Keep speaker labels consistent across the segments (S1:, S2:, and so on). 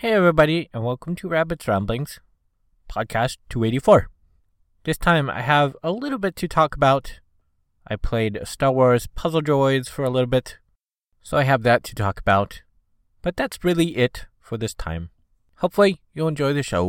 S1: Hey, everybody, and welcome to Rabbit's Ramblings, podcast 284. This time I have a little bit to talk about. I played Star Wars Puzzle Droids for a little bit, so I have that to talk about. But that's really it for this time. Hopefully, you'll enjoy the show.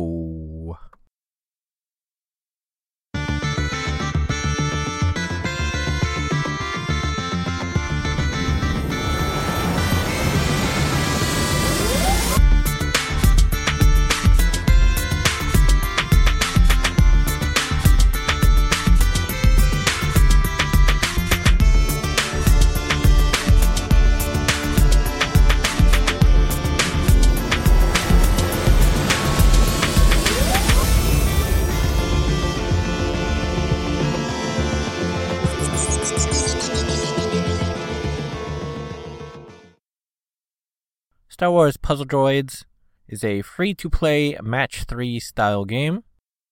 S1: Star Wars Puzzle Droids is a free to play match 3 style game.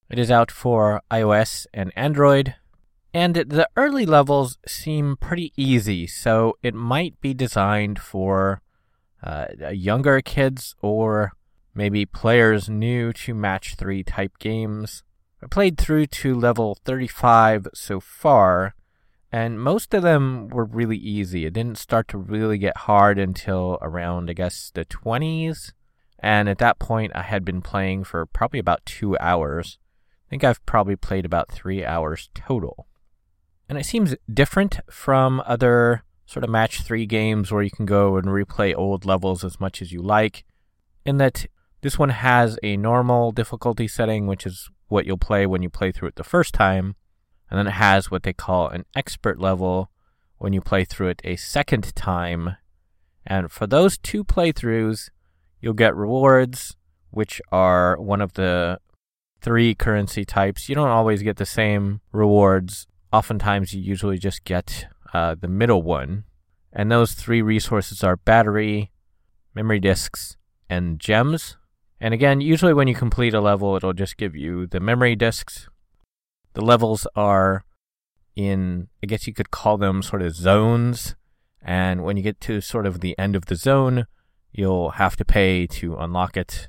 S1: It is out for iOS and Android, and the early levels seem pretty easy, so it might be designed for uh, younger kids or maybe players new to match 3 type games. I played through to level 35 so far, and most of them were really easy. It didn't start to really get hard until around, I guess, the 20s. And at that point, I had been playing for probably about two hours. I think I've probably played about three hours total. And it seems different from other sort of match three games where you can go and replay old levels as much as you like, in that this one has a normal difficulty setting, which is what you'll play when you play through it the first time and then it has what they call an expert level when you play through it a second time. And for those two playthroughs, you'll get rewards, which are one of the three currency types. You don't always get the same rewards. Oftentimes, you usually just get uh, the middle one. And those three resources are battery, memory disks, and gems. And again, usually when you complete a level, it'll just give you the memory disks, the levels are in, I guess you could call them sort of zones. And when you get to sort of the end of the zone, you'll have to pay to unlock it.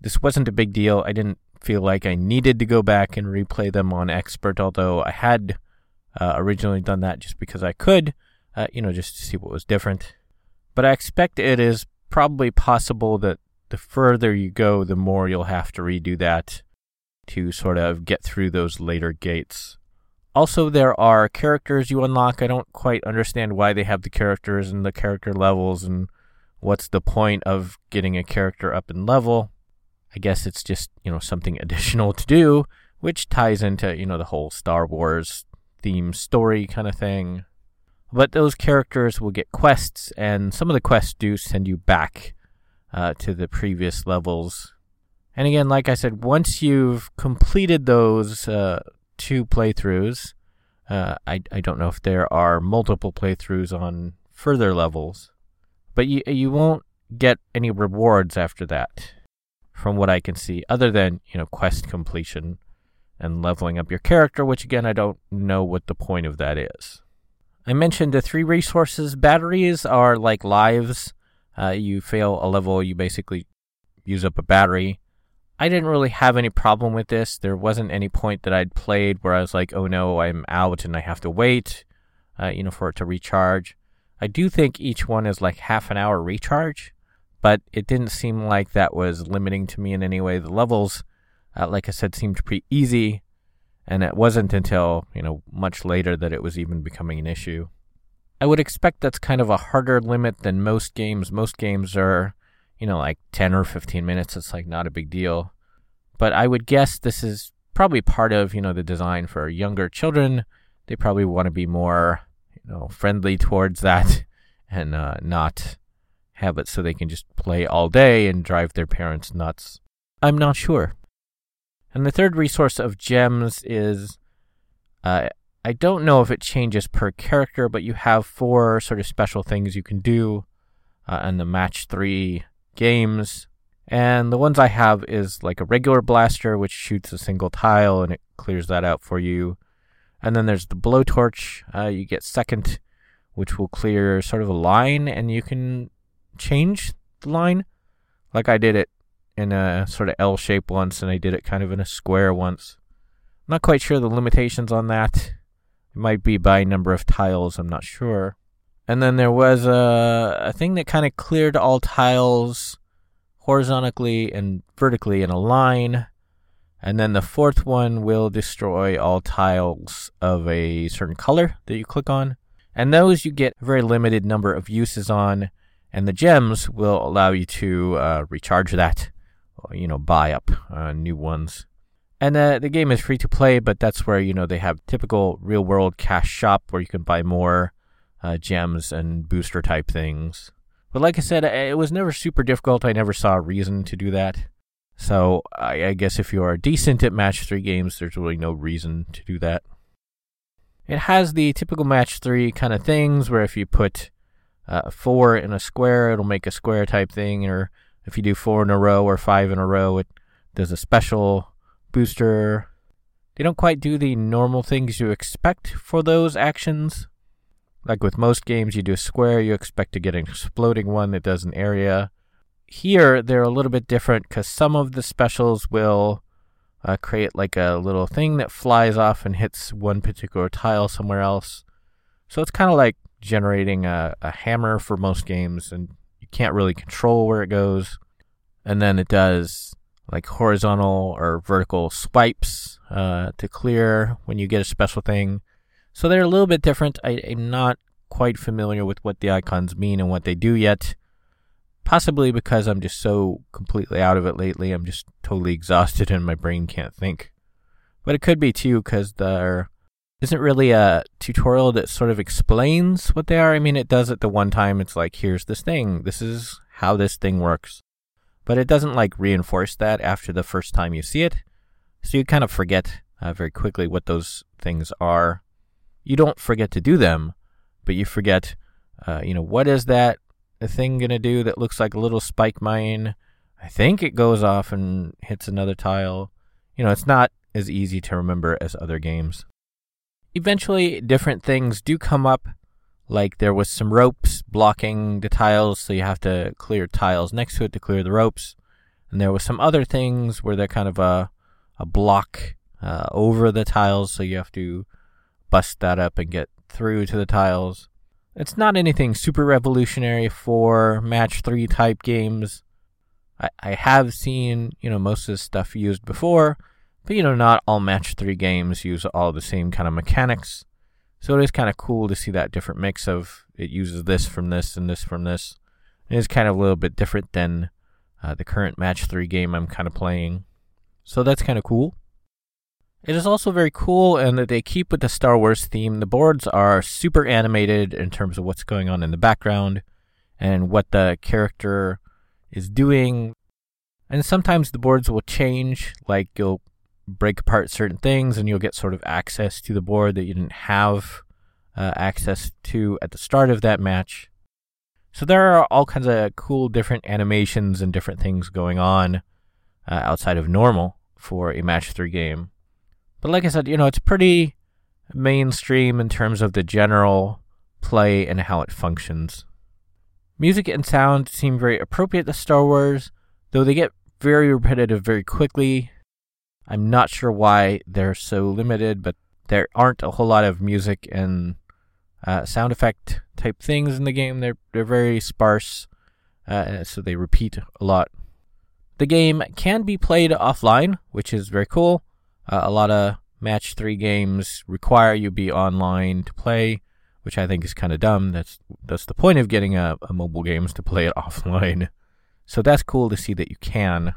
S1: This wasn't a big deal. I didn't feel like I needed to go back and replay them on expert, although I had uh, originally done that just because I could, uh, you know, just to see what was different. But I expect it is probably possible that the further you go, the more you'll have to redo that to sort of get through those later gates. Also, there are characters you unlock. I don't quite understand why they have the characters and the character levels and what's the point of getting a character up in level. I guess it's just, you know, something additional to do, which ties into, you know, the whole Star Wars theme story kind of thing. But those characters will get quests, and some of the quests do send you back uh, to the previous levels and again, like I said, once you've completed those uh, two playthroughs, uh, I, I don't know if there are multiple playthroughs on further levels, but you you won't get any rewards after that, from what I can see, other than you know quest completion and leveling up your character, which again I don't know what the point of that is. I mentioned the three resources. Batteries are like lives. Uh, you fail a level, you basically use up a battery. I didn't really have any problem with this. There wasn't any point that I'd played where I was like, oh no, I'm out and I have to wait, uh, you know, for it to recharge. I do think each one is like half an hour recharge, but it didn't seem like that was limiting to me in any way. The levels, uh, like I said, seemed pretty easy, and it wasn't until, you know, much later that it was even becoming an issue. I would expect that's kind of a harder limit than most games. Most games are you know, like 10 or 15 minutes. It's like not a big deal. But I would guess this is probably part of, you know, the design for younger children. They probably want to be more, you know, friendly towards that and uh, not have it so they can just play all day and drive their parents nuts. I'm not sure. And the third resource of gems is uh, I don't know if it changes per character, but you have four sort of special things you can do. Uh, and the match three games. And the ones I have is like a regular blaster, which shoots a single tile and it clears that out for you. And then there's the blowtorch. Uh, you get second, which will clear sort of a line, and you can change the line. Like I did it in a sort of L shape once, and I did it kind of in a square once. Not quite sure the limitations on that. It might be by number of tiles, I'm not sure. And then there was a, a thing that kind of cleared all tiles horizontally and vertically in a line. And then the fourth one will destroy all tiles of a certain color that you click on. And those you get a very limited number of uses on. And the gems will allow you to uh, recharge that, or, you know, buy up uh, new ones. And uh, the game is free to play, but that's where, you know, they have typical real world cash shop where you can buy more uh, gems and booster type things. But like I said, it was never super difficult. I never saw a reason to do that. So I, I guess if you are decent at match three games, there's really no reason to do that. It has the typical match three kind of things where if you put uh, four in a square, it'll make a square type thing, or if you do four in a row or five in a row, it does a special booster. They don't quite do the normal things you expect for those actions, like with most games, you do a square, you expect to get an exploding one that does an area. Here, they're a little bit different because some of the specials will uh, create like a little thing that flies off and hits one particular tile somewhere else. So it's kind of like generating a, a hammer for most games, and you can't really control where it goes. And then it does like horizontal or vertical swipes uh, to clear when you get a special thing. So they're a little bit different. I, am not quite familiar with what the icons mean and what they do yet. Possibly because I'm just so completely out of it lately. I'm just totally exhausted and my brain can't think. But it could be too because there isn't really a tutorial that sort of explains what they are. I mean, it does it the one time. It's like, here's this thing. This is how this thing works. But it doesn't like reinforce that after the first time you see it. So you kind of forget uh, very quickly what those things are you don't forget to do them, but you forget, uh, you know, what is that thing going to do that looks like a little spike mine? I think it goes off and hits another tile. You know, it's not as easy to remember as other games. Eventually, different things do come up, like there was some ropes blocking the tiles, so you have to clear tiles next to it to clear the ropes. And there was some other things where they're kind of a, a block uh, over the tiles, so you have to bust that up and get through to the tiles. It's not anything super revolutionary for match three type games. I, I have seen, you know, most of this stuff used before, but you know, not all match three games use all the same kind of mechanics. So it is kind of cool to see that different mix of it uses this from this and this from this. It is kind of a little bit different than uh, the current match three game I'm kind of playing. So that's kind of cool. It is also very cool and that they keep with the Star Wars theme. The boards are super animated in terms of what's going on in the background and what the character is doing. And sometimes the boards will change, like you'll break apart certain things and you'll get sort of access to the board that you didn't have uh, access to at the start of that match. So there are all kinds of cool different animations and different things going on uh, outside of normal for a match 3 game. But like I said, you know, it's pretty mainstream in terms of the general play and how it functions. Music and sound seem very appropriate to Star Wars, though they get very repetitive very quickly. I'm not sure why they're so limited, but there aren't a whole lot of music and uh, sound effect type things in the game. They're they're very sparse, uh, so they repeat a lot. The game can be played offline, which is very cool. Uh, a lot of match three games require you be online to play, which I think is kind of dumb. That's that's the point of getting a, a mobile games to play it offline. So that's cool to see that you can.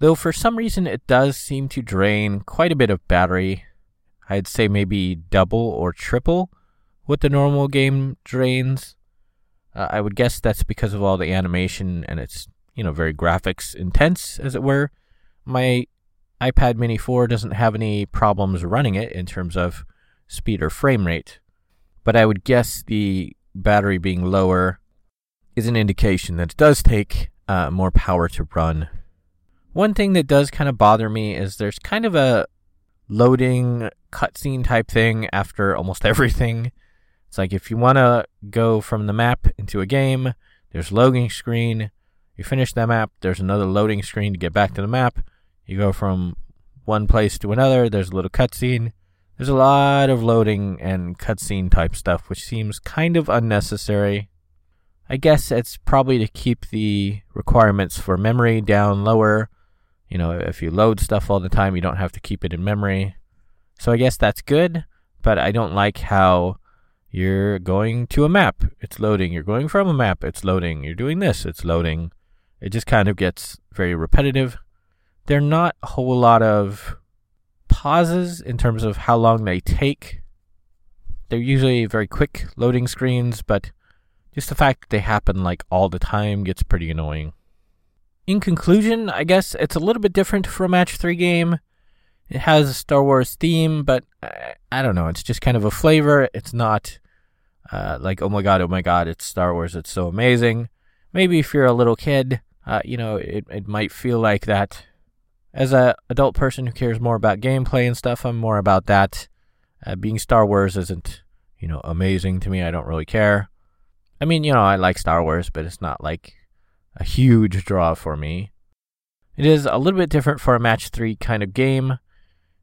S1: Though for some reason it does seem to drain quite a bit of battery. I'd say maybe double or triple what the normal game drains. Uh, I would guess that's because of all the animation and it's, you know, very graphics intense, as it were. My iPad Mini 4 doesn't have any problems running it in terms of speed or frame rate, but I would guess the battery being lower is an indication that it does take uh, more power to run. One thing that does kind of bother me is there's kind of a loading cutscene type thing after almost everything. It's like if you want to go from the map into a game, there's loading screen. You finish that map, there's another loading screen to get back to the map. You go from one place to another, there's a little cutscene. There's a lot of loading and cutscene type stuff, which seems kind of unnecessary. I guess it's probably to keep the requirements for memory down lower. You know, if you load stuff all the time, you don't have to keep it in memory. So I guess that's good, but I don't like how you're going to a map, it's loading. You're going from a map, it's loading. You're doing this, it's loading. It just kind of gets very repetitive. There are not a whole lot of pauses in terms of how long they take. They're usually very quick loading screens, but just the fact that they happen like all the time gets pretty annoying. In conclusion, I guess it's a little bit different for a match 3 game. It has a Star Wars theme, but I, I don't know. It's just kind of a flavor. It's not uh, like, oh my god, oh my god, it's Star Wars. It's so amazing. Maybe if you're a little kid, uh, you know, it, it might feel like that. As a adult person who cares more about gameplay and stuff, I'm more about that. Uh, being Star Wars isn't, you know, amazing to me. I don't really care. I mean, you know, I like Star Wars, but it's not like a huge draw for me. It is a little bit different for a match three kind of game.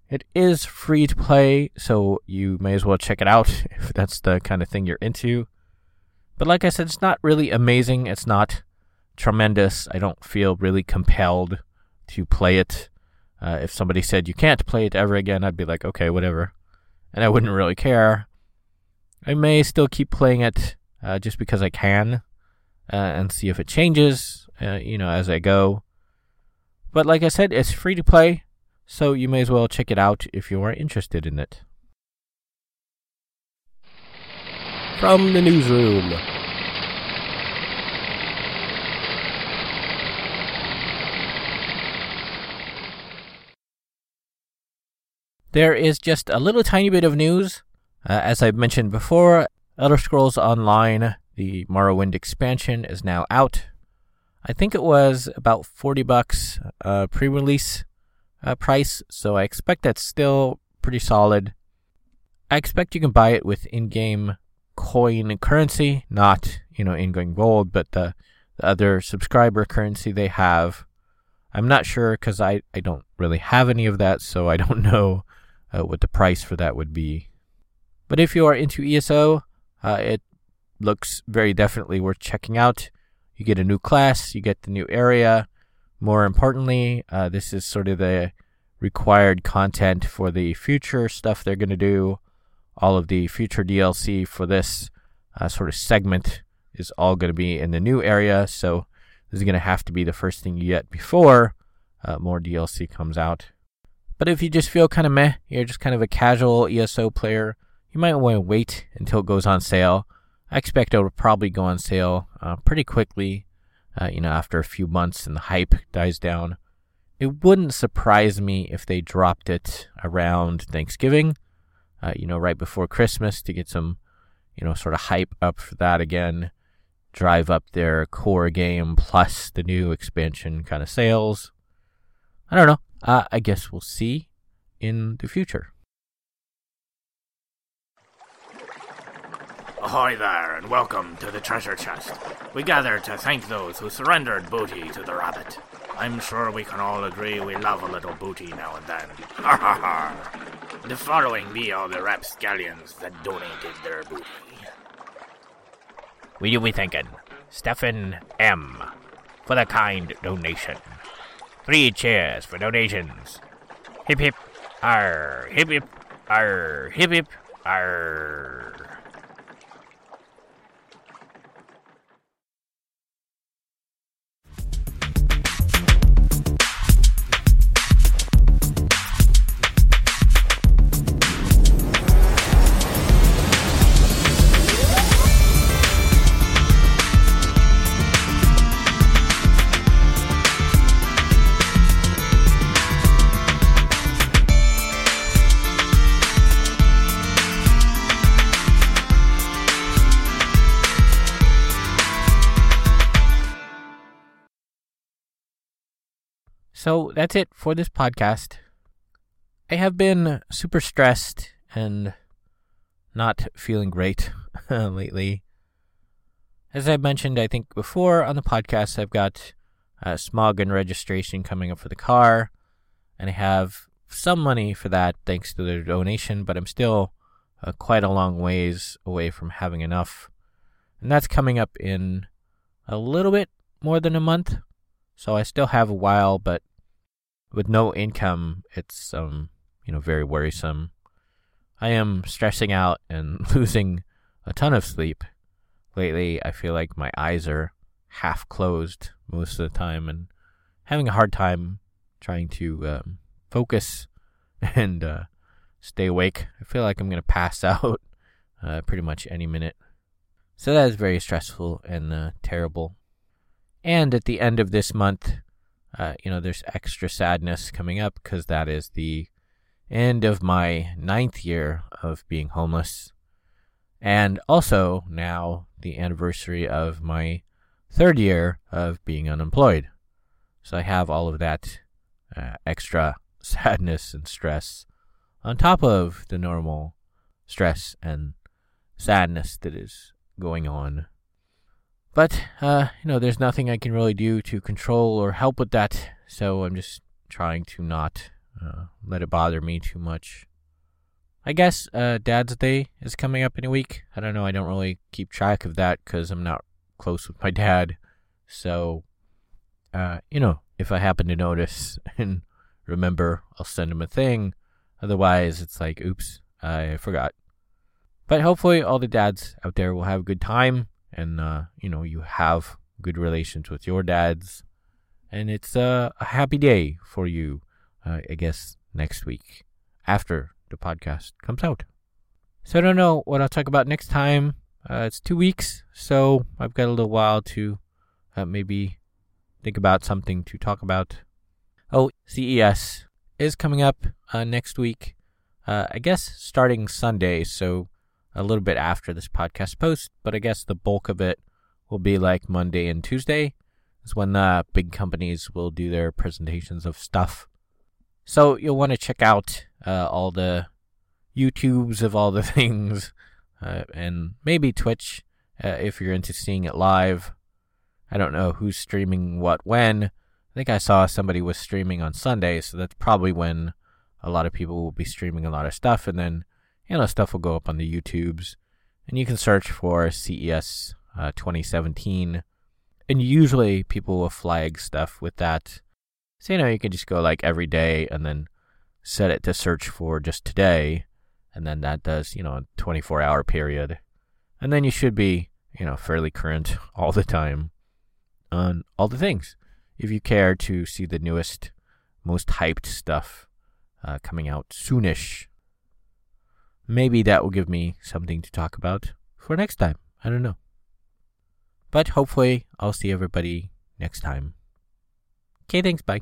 S1: It is free to play, so you may as well check it out if that's the kind of thing you're into. But like I said, it's not really amazing. It's not tremendous. I don't feel really compelled to play it. Uh, if somebody said you can't play it ever again, I'd be like, okay, whatever. And I wouldn't really care. I may still keep playing it uh, just because I can uh, and see if it changes, uh, you know, as I go. But like I said, it's free to play so you may as well check it out if you are interested in it. From the newsroom. There is just a little tiny bit of news. Uh, as I've mentioned before, Elder Scrolls Online, the Morrowind expansion, is now out. I think it was about 40 bucks uh, pre release uh, price, so I expect that's still pretty solid. I expect you can buy it with in-game coin currency, not you know in-game gold, but the, the other subscriber currency they have. I'm not sure because I, I don't really have any of that, so I don't know uh, what the price for that would be. But if you are into ESO, uh, it looks very definitely worth checking out. You get a new class, you get the new area, more importantly, uh, this is sort of the required content for the future stuff they're going to do. All of the future DLC for this uh, sort of segment is all going to be in the new area. So this is going to have to be the first thing you get before uh, more DLC comes out. But if you just feel kind of meh, you're just kind of a casual ESO player, you might want to wait until it goes on sale. I expect it will probably go on sale uh, pretty quickly uh, you know, after a few months and the hype dies down. It wouldn't surprise me if they dropped it around Thanksgiving, uh, you know, right before Christmas to get some, you know, sort of hype up for that again, drive up their core game plus the new expansion kind of sales. I don't know. Uh, I guess we'll see in the future.
S2: Ahoy there, and welcome to the treasure chest. We gather to thank those who surrendered booty to the rabbit. I'm sure we can all agree we love a little booty now and then. Ha ha ha! The following be all the rapscallions that donated their booty.
S1: We do be thanking Stephen M. for the kind donation. Three cheers for donations. Hip hip, arr, hip hip, arr, hip hip, arr. So that's it for this podcast. I have been super stressed and not feeling great lately. As I mentioned, I think before on the podcast, I've got uh, smog and registration coming up for the car, and I have some money for that thanks to their donation, but I'm still uh, quite a long ways away from having enough. And that's coming up in a little bit more than a month. So I still have a while, but with no income, it's um, you know, very worrisome. I am stressing out and losing a ton of sleep. Lately, I feel like my eyes are half closed most of the time and having a hard time trying to um, focus and uh, stay awake. I feel like I'm going to pass out uh, pretty much any minute. So that is very stressful and uh, terrible. And at the end of this month, uh, you know, there's extra sadness coming up because that is the end of my ninth year of being homeless. And also now the anniversary of my third year of being unemployed. So I have all of that uh, extra sadness and stress on top of the normal stress and sadness that is going on. But, uh, you know, there's nothing I can really do to control or help with that, so I'm just trying to not uh, let it bother me too much. I guess uh, Dad's Day is coming up in a week. I don't know. I don't really keep track of that because I'm not close with my dad. So, uh, you know, if I happen to notice and remember, I'll send him a thing. Otherwise, it's like, oops, I forgot. But hopefully, all the dads out there will have a good time, and uh, you know, you have good relations with your dads, and it's uh, a happy day for you. Uh, I guess next week after the podcast comes out. So I don't know what I'll talk about next time. Uh, it's two weeks, so I've got a little while to uh, maybe think about something to talk about. Oh, CES is coming up uh, next week. Uh, I guess starting Sunday, so a little bit after this podcast post, but I guess the bulk of it will be like Monday and Tuesday is when the big companies will do their presentations of stuff. So you'll want to check out uh, all the YouTubes of all the things, uh, and maybe Twitch uh, if you're into seeing it live. I don't know who's streaming what when. I think I saw somebody was streaming on Sunday, so that's probably when a lot of people will be streaming a lot of stuff, and then you know stuff will go up on the YouTubes, and you can search for CES uh, 2017, and usually people will flag stuff with that. So you know you can just go like every day and then set it to search for just today, and then that does you know a 24 hour period, and then you should be you know fairly current all the time on all the things. If you care to see the newest, most hyped stuff uh, coming out soonish, maybe that will give me something to talk about for next time. I don't know. But hopefully, I'll see everybody next time. Okay, thanks. Bye.